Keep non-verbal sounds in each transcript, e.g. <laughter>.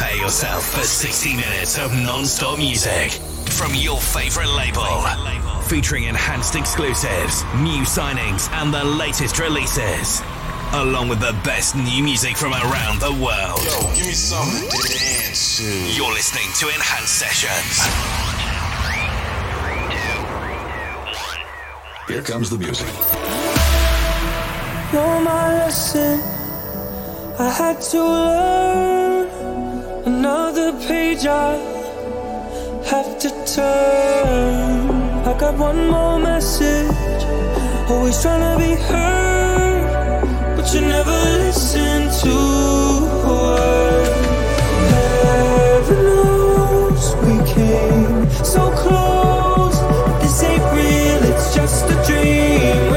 Prepare yourself for 60 minutes of non-stop music from your favorite label. Featuring enhanced exclusives, new signings, and the latest releases. Along with the best new music from around the world. Yo, give me something to dance to. You're listening to Enhanced Sessions. Here comes the music. You're my lesson. I had to learn another page I have to turn. I got one more message, always trying to be heard, but you never listen to a word. Heaven knows we came so close. This ain't real, it's just a dream.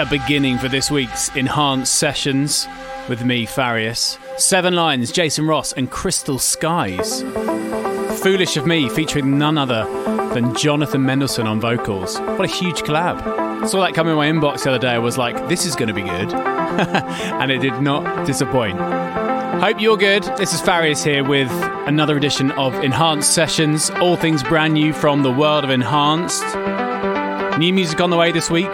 A beginning for this week's Enhanced Sessions with me, Farius. Seven Lines, Jason Ross, and Crystal Skies. Foolish of Me featuring none other than Jonathan Mendelsohn on vocals. What a huge collab. Saw that come in my inbox the other day. I was like, this is going to be good. <laughs> and it did not disappoint. Hope you're good. This is Farius here with another edition of Enhanced Sessions. All things brand new from the world of Enhanced. New music on the way this week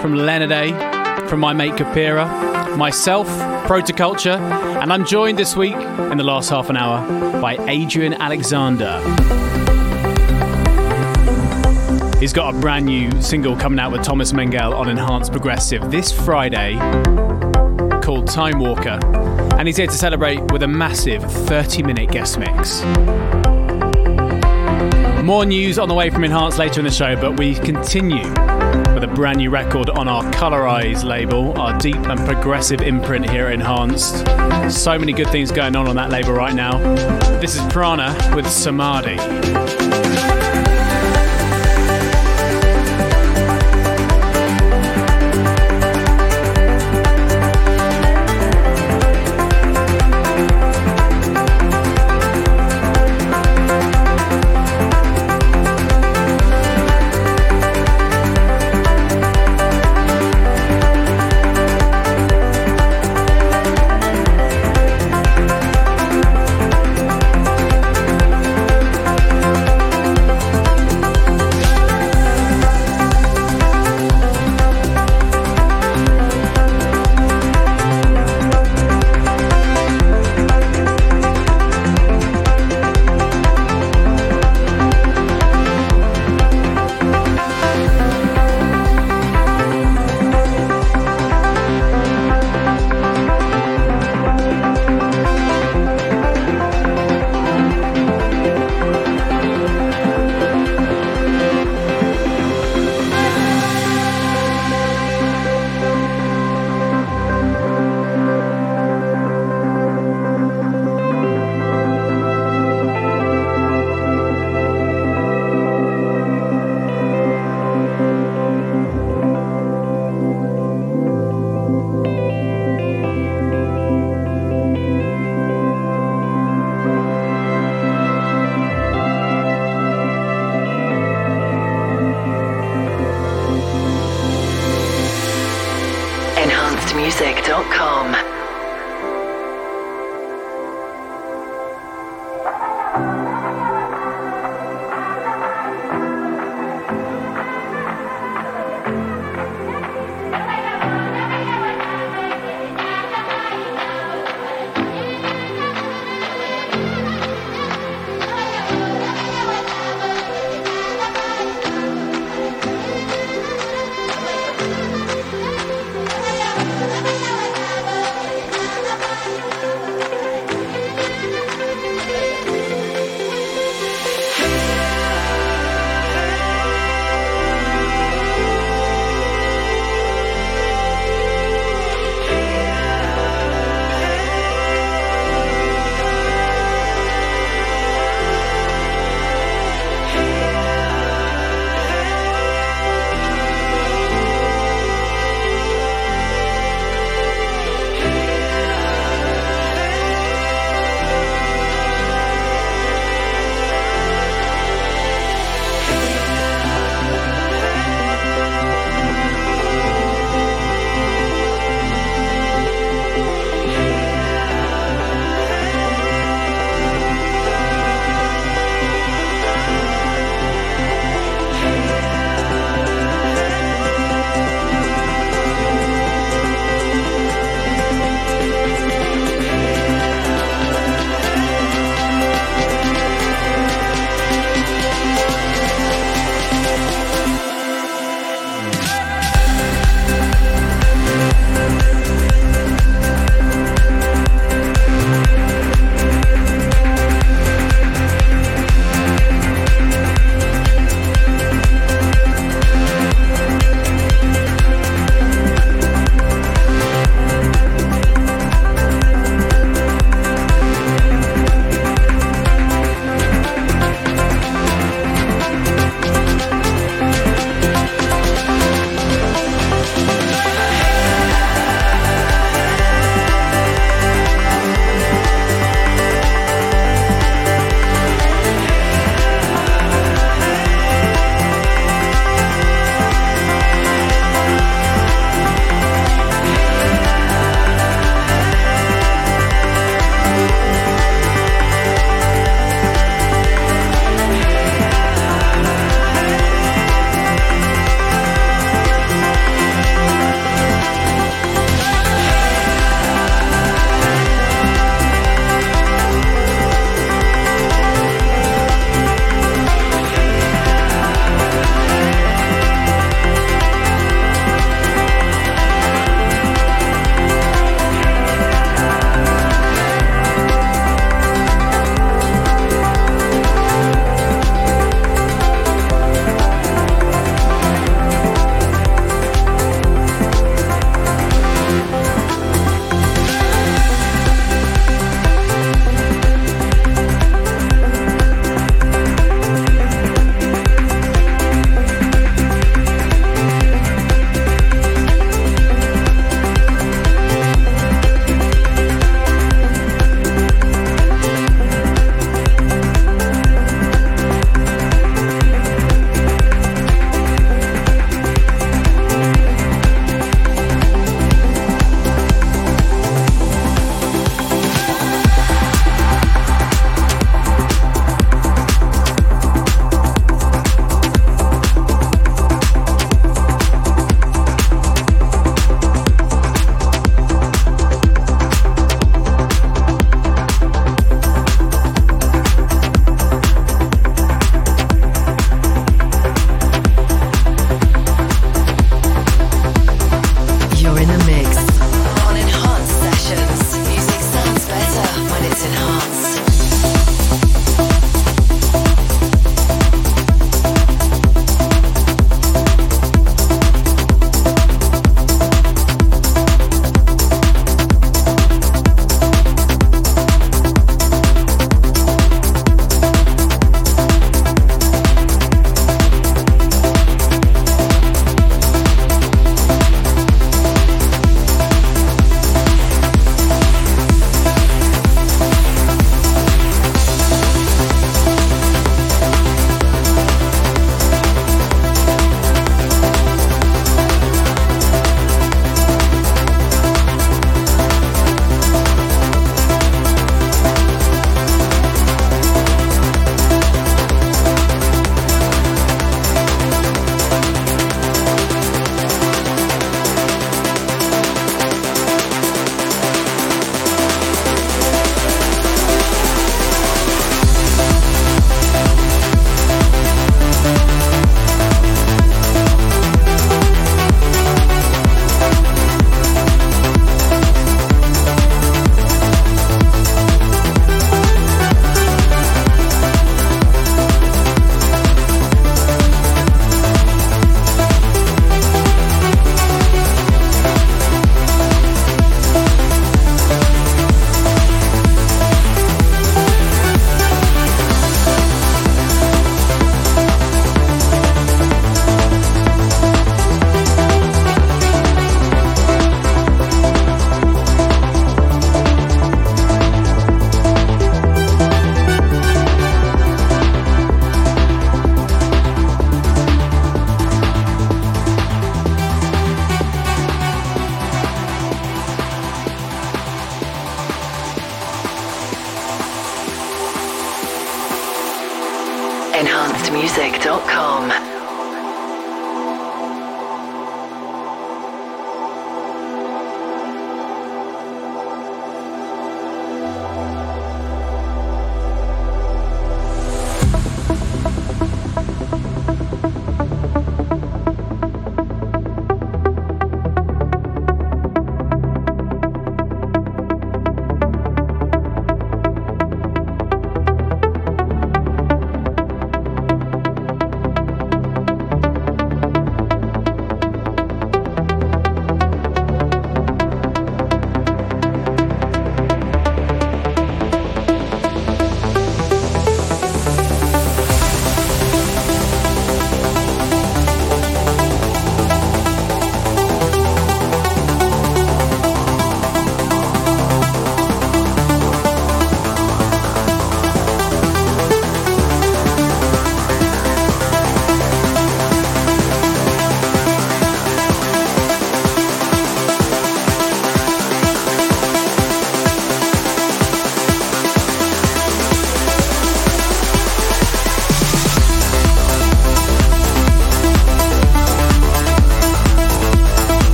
from Leonard A, from my mate Kapera, myself, Protoculture, and I'm joined this week in the last half an hour by Adrian Alexander. He's got a brand new single coming out with Thomas Mengel on Enhanced Progressive this Friday called Time Walker, and he's here to celebrate with a massive 30 minute guest mix. More news on the way from Enhanced later in the show, but we continue with a brand new record on our Colorize label, our deep and progressive imprint here at Enhanced. So many good things going on on that label right now. This is Prana with Samadhi.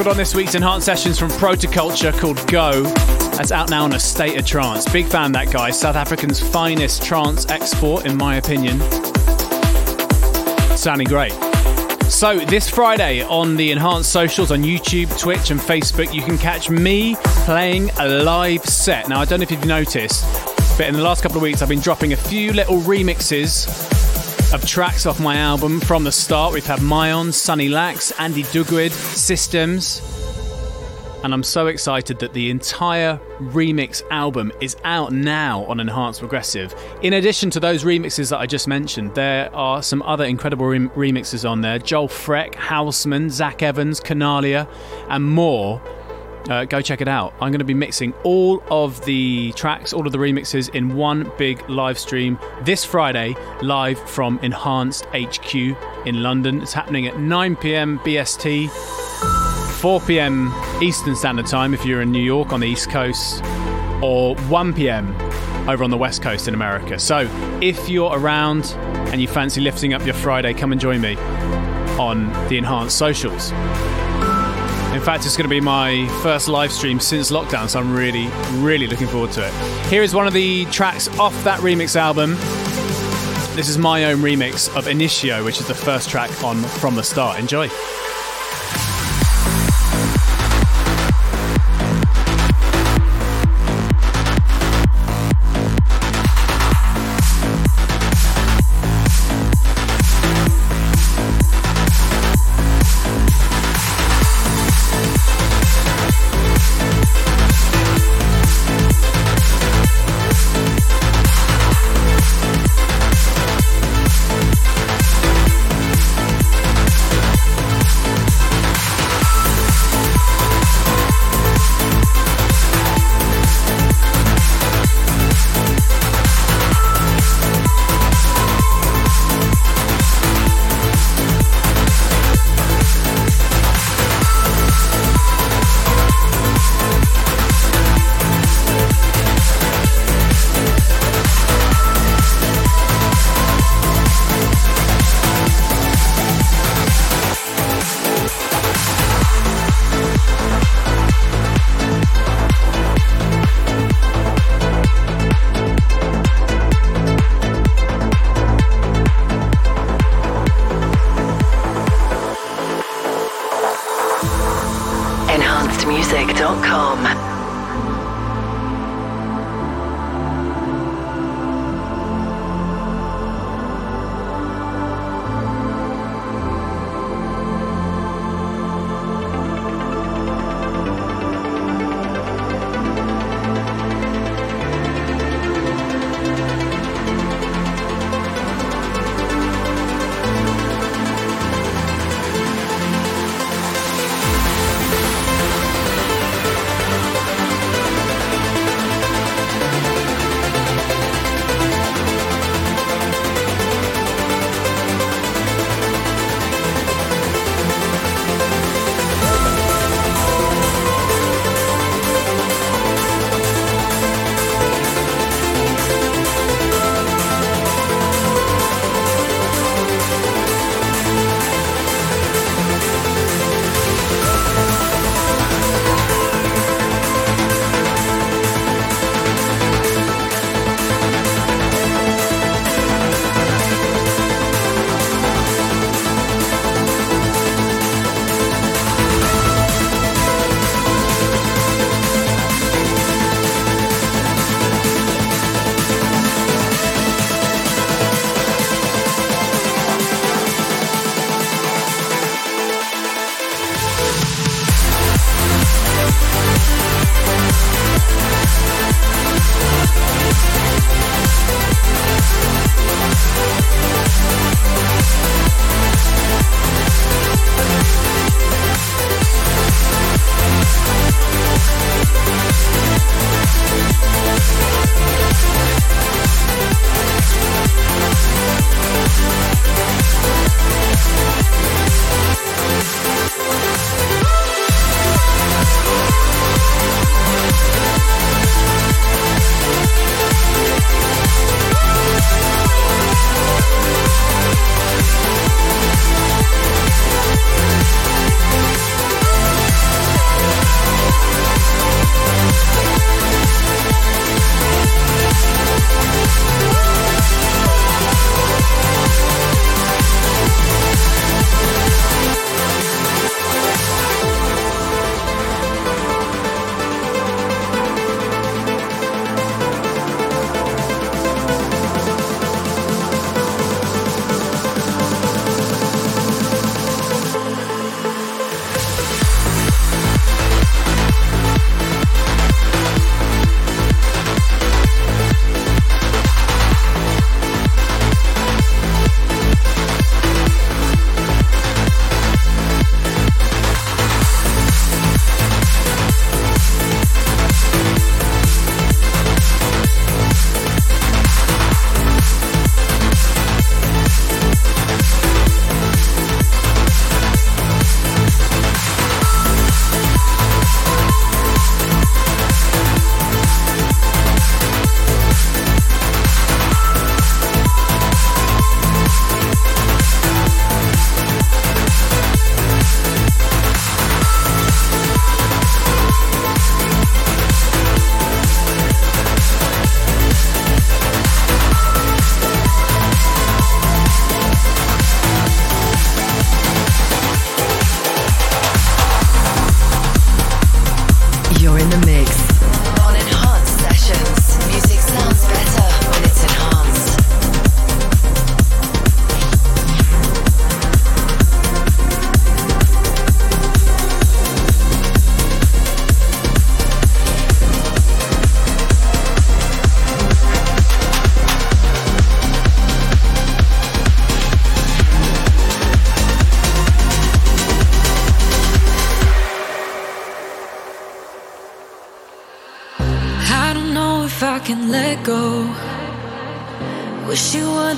Record on this week's Enhanced Sessions from Protoculture called Go. That's out now on a state of trance. Big fan that guy. South African's finest trance export, in my opinion. Sounding great. So, this Friday on the Enhanced Socials on YouTube, Twitch, and Facebook, you can catch me playing a live set. Now, I don't know if you've noticed, but in the last couple of weeks, I've been dropping a few little remixes of tracks off my album from the start. We've had Myon, Sunny Lax, Andy Duguid, Systems. And I'm so excited that the entire remix album is out now on Enhanced Progressive. In addition to those remixes that I just mentioned, there are some other incredible rem- remixes on there Joel Freck, Houseman, Zach Evans, Canalia, and more uh, go check it out. I'm going to be mixing all of the tracks, all of the remixes in one big live stream this Friday, live from Enhanced HQ in London. It's happening at 9 pm BST, 4 pm Eastern Standard Time if you're in New York on the East Coast, or 1 pm over on the West Coast in America. So if you're around and you fancy lifting up your Friday, come and join me on the Enhanced Socials. In fact, it's going to be my first live stream since lockdown, so I'm really, really looking forward to it. Here is one of the tracks off that remix album. This is my own remix of Initio, which is the first track on From the Start. Enjoy.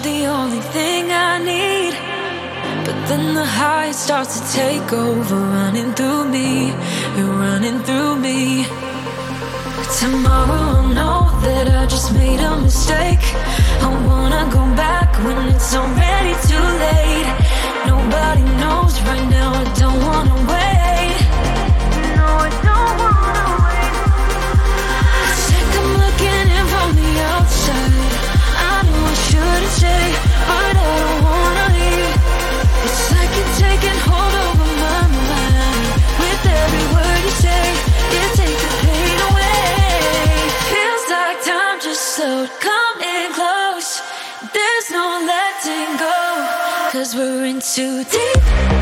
the only thing I need. But then the high starts to take over, running through me, running through me. Tomorrow I'll know that I just made a mistake. I wanna go back when it's already too late. Nobody knows right now, I don't wanna wait. No, I don't wanna wait. Sick, I'm looking in from the outside couldn't stay, but I don't wanna leave. It's like you're taking hold over my mind. With every word you say, you take the pain away. Feels like time just slowed. Come in close. There's no letting go, cause we're in too deep.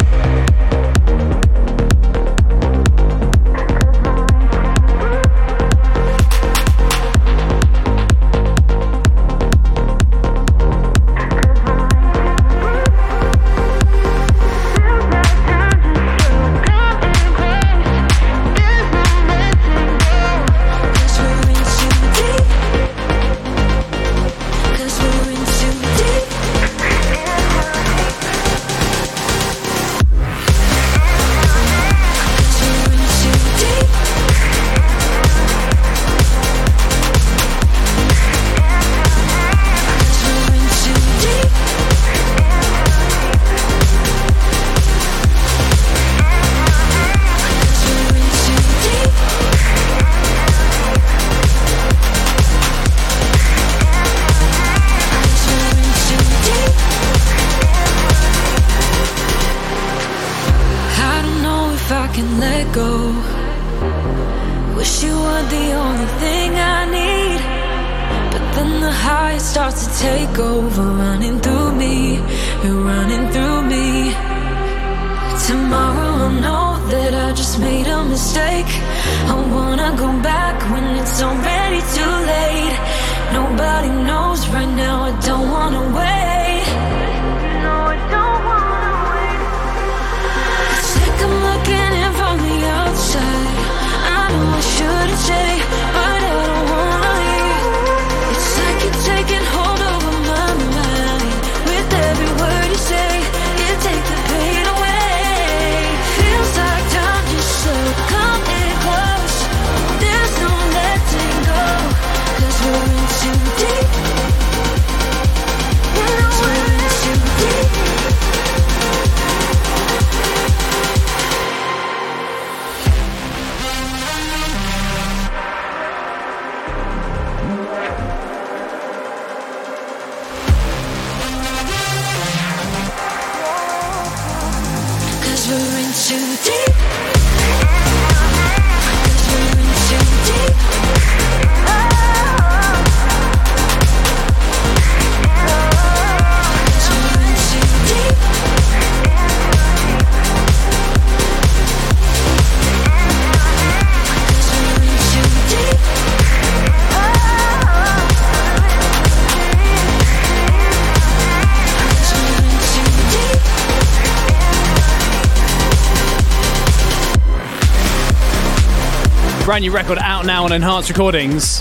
Brand new record out now on Enhanced Recordings.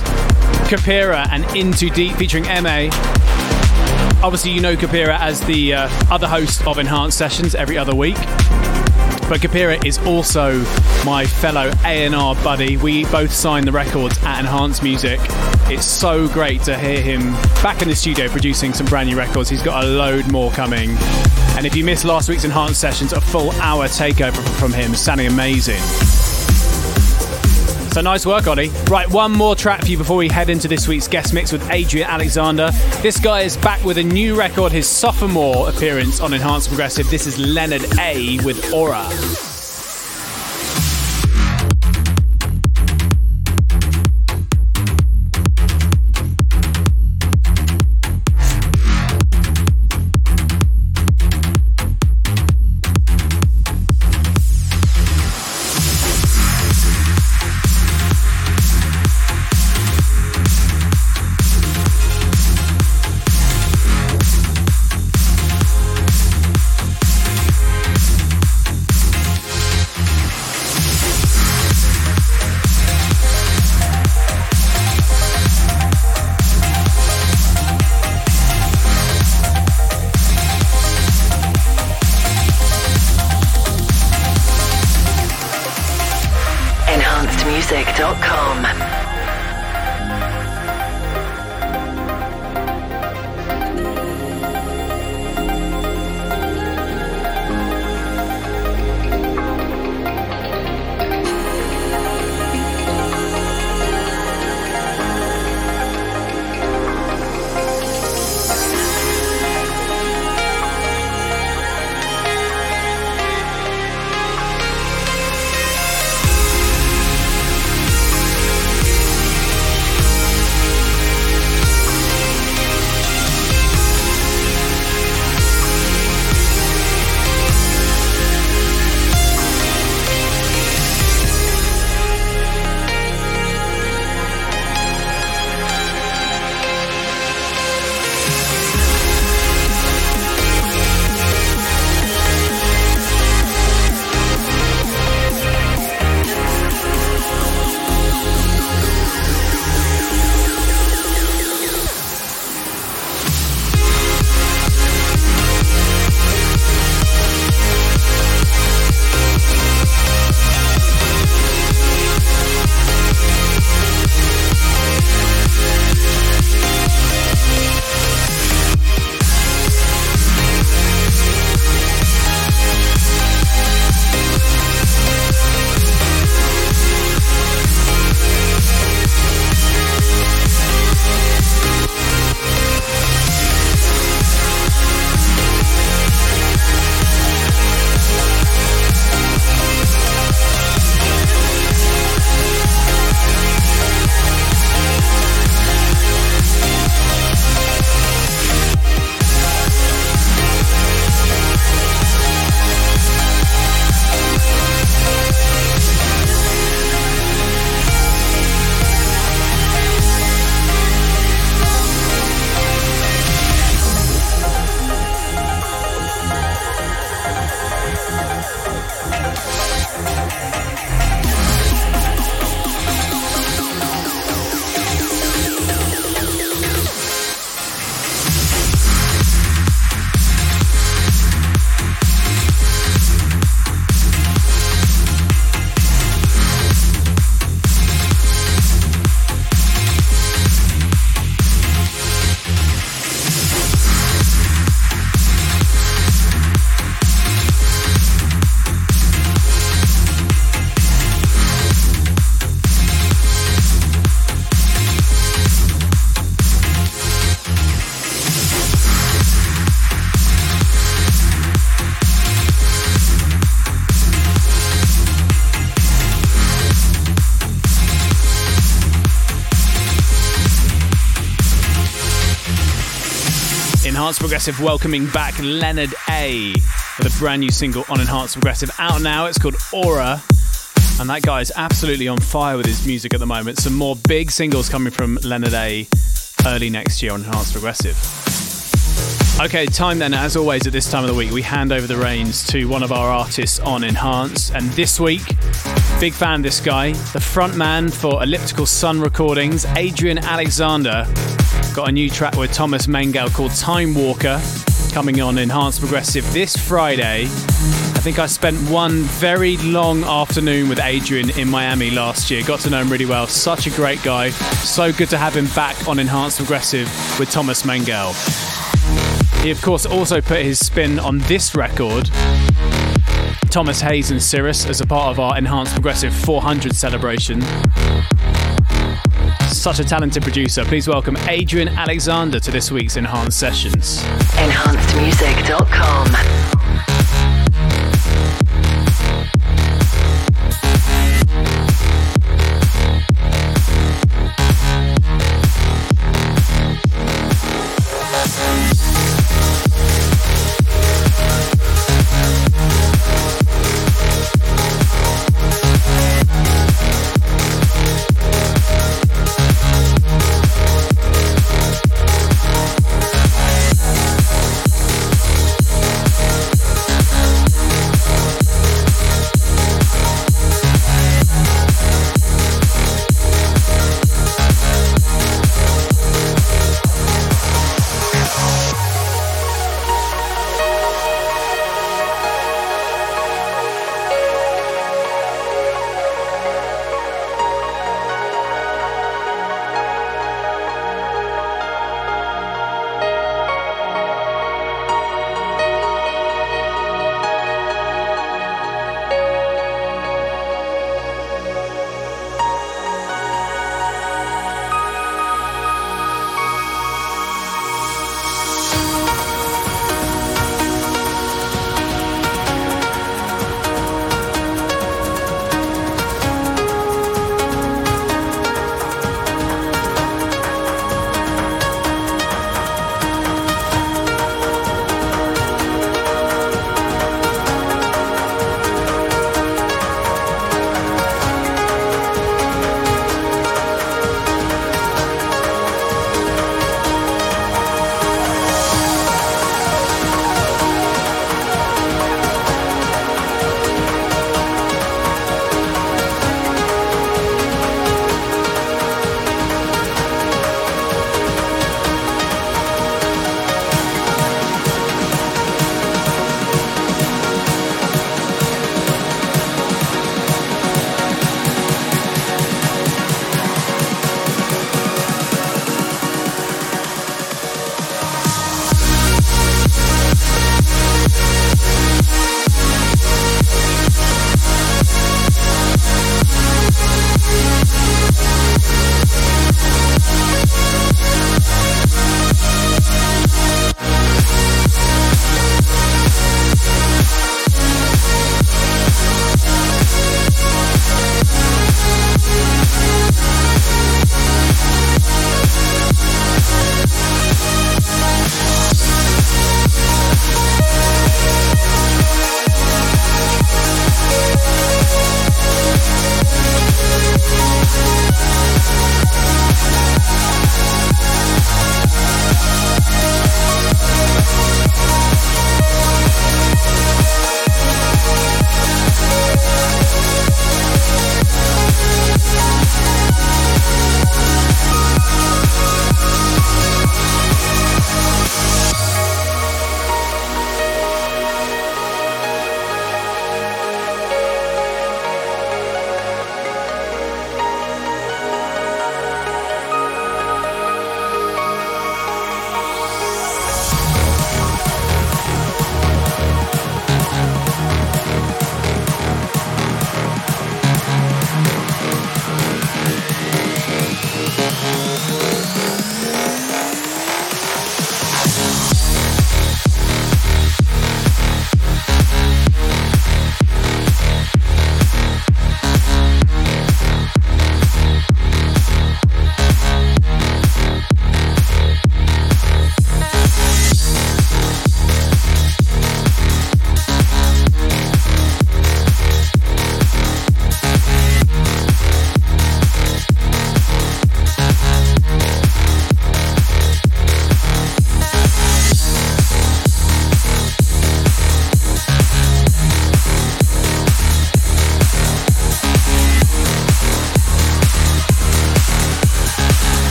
Kapera and In Too Deep featuring MA. Obviously, you know Kapera as the uh, other host of Enhanced Sessions every other week. But Kapera is also my fellow A&R buddy. We both signed the records at Enhanced Music. It's so great to hear him back in the studio producing some brand new records. He's got a load more coming. And if you missed last week's Enhanced Sessions, a full hour takeover from him, sounding amazing. So nice work, Ollie. Right, one more track for you before we head into this week's guest mix with Adrian Alexander. This guy is back with a new record, his sophomore appearance on Enhanced Progressive. This is Leonard A with Aura. Music.com. Progressive welcoming back Leonard A with a brand new single on Enhanced Progressive out now. It's called Aura. And that guy is absolutely on fire with his music at the moment. Some more big singles coming from Leonard A early next year on Enhanced Progressive. Okay, time then, as always, at this time of the week, we hand over the reins to one of our artists on Enhance. And this week, big fan this guy, the frontman for Elliptical Sun Recordings, Adrian Alexander, got a new track with Thomas Mengel called Time Walker, coming on Enhanced Progressive this Friday. I think I spent one very long afternoon with Adrian in Miami last year. Got to know him really well. Such a great guy. So good to have him back on Enhanced Progressive with Thomas Mengel. He, of course, also put his spin on this record. Thomas Hayes and Cirrus as a part of our Enhanced Progressive 400 celebration. Such a talented producer. Please welcome Adrian Alexander to this week's Enhanced Sessions. EnhancedMusic.com.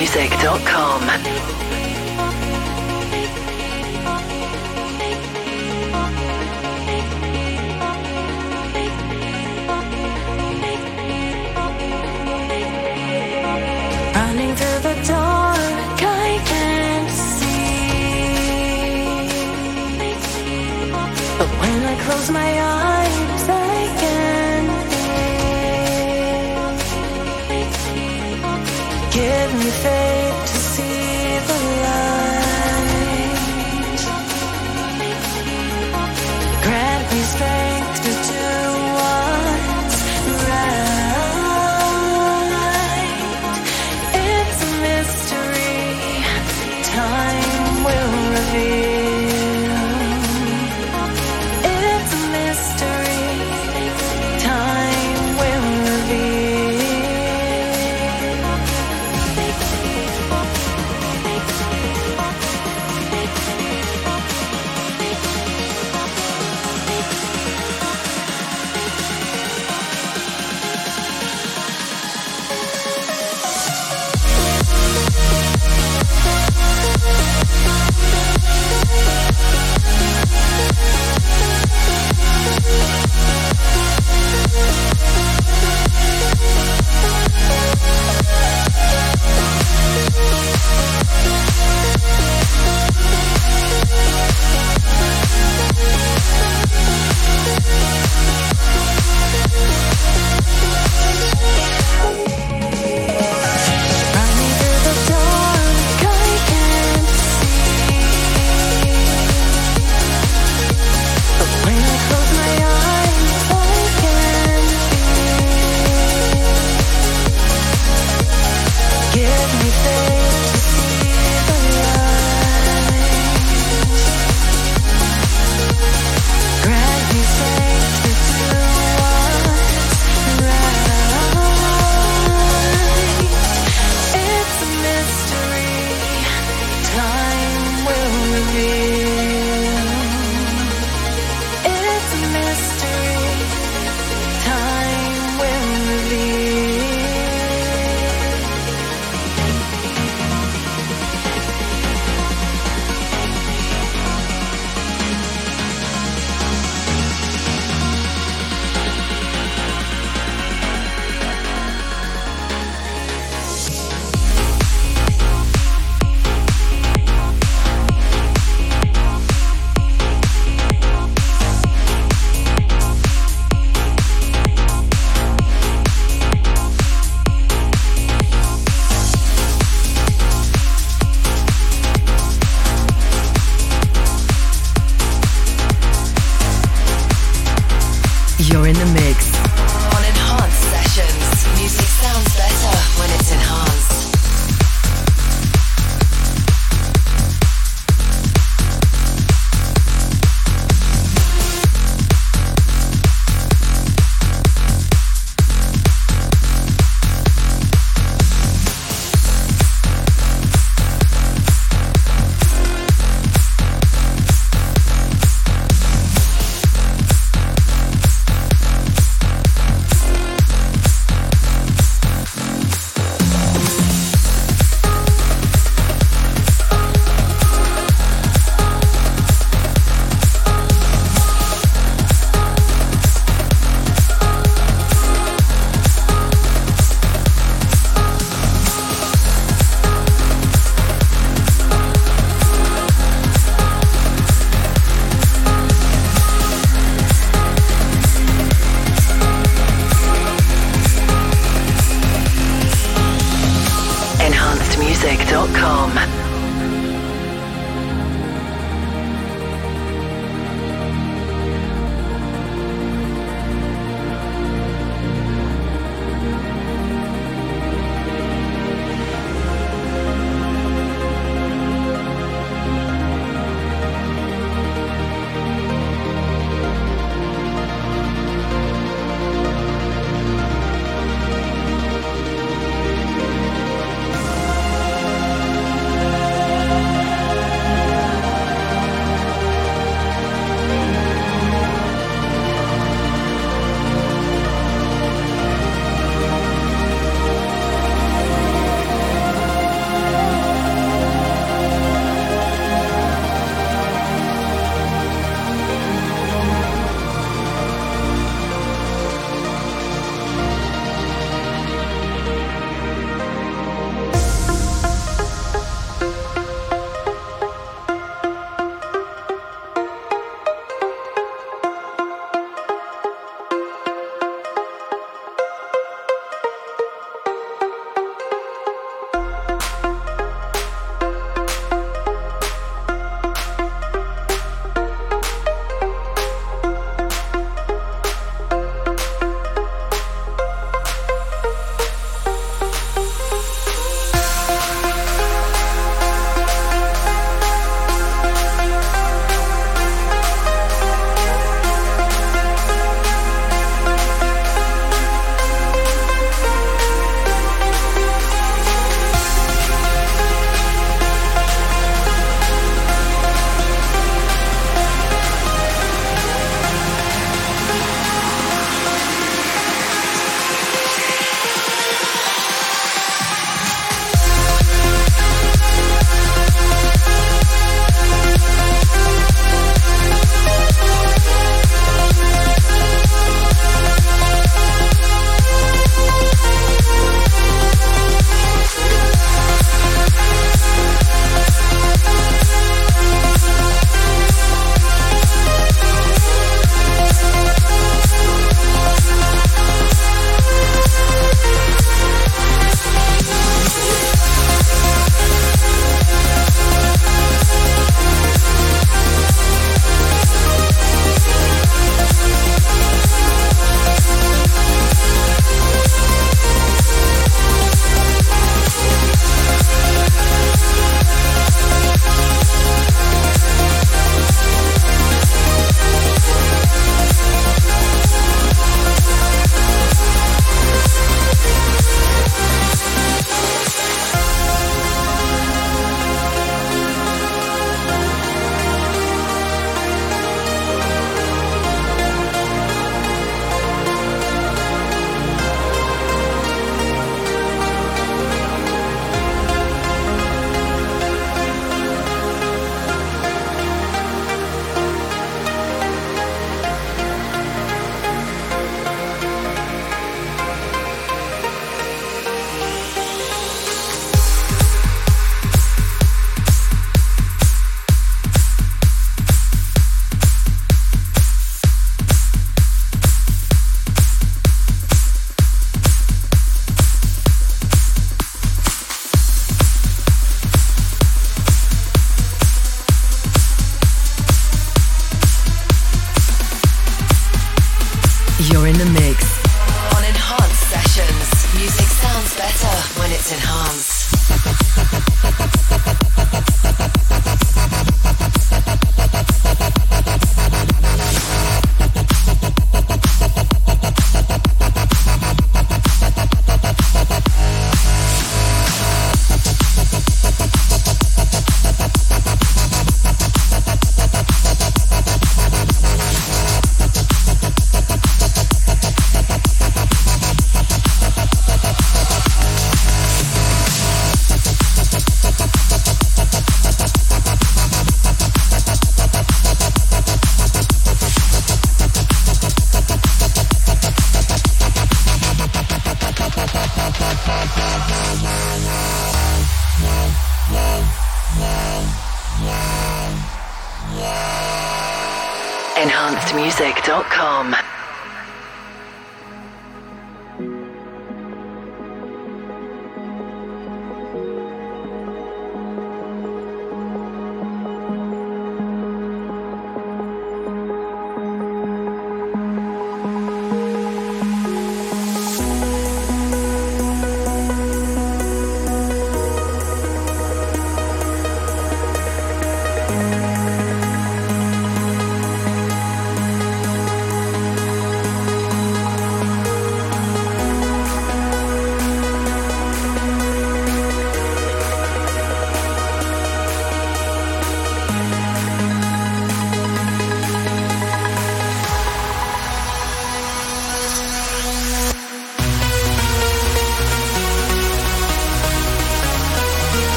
NonStopMusic.com.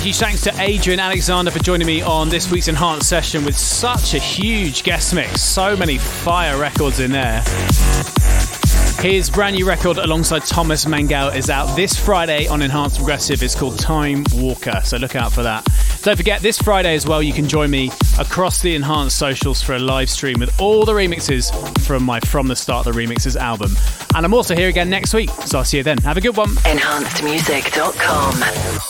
huge thanks to Adrian Alexander for joining me on this week's Enhanced session with such a huge guest mix. So many fire records in there. His brand new record alongside Thomas Mengel is out this Friday on Enhanced Progressive. It's called Time Walker, so look out for that. Don't forget, this Friday as well, you can join me across the Enhanced socials for a live stream with all the remixes from my From the Start the Remixes album. And I'm also here again next week, so I'll see you then. Have a good one. EnhancedMusic.com.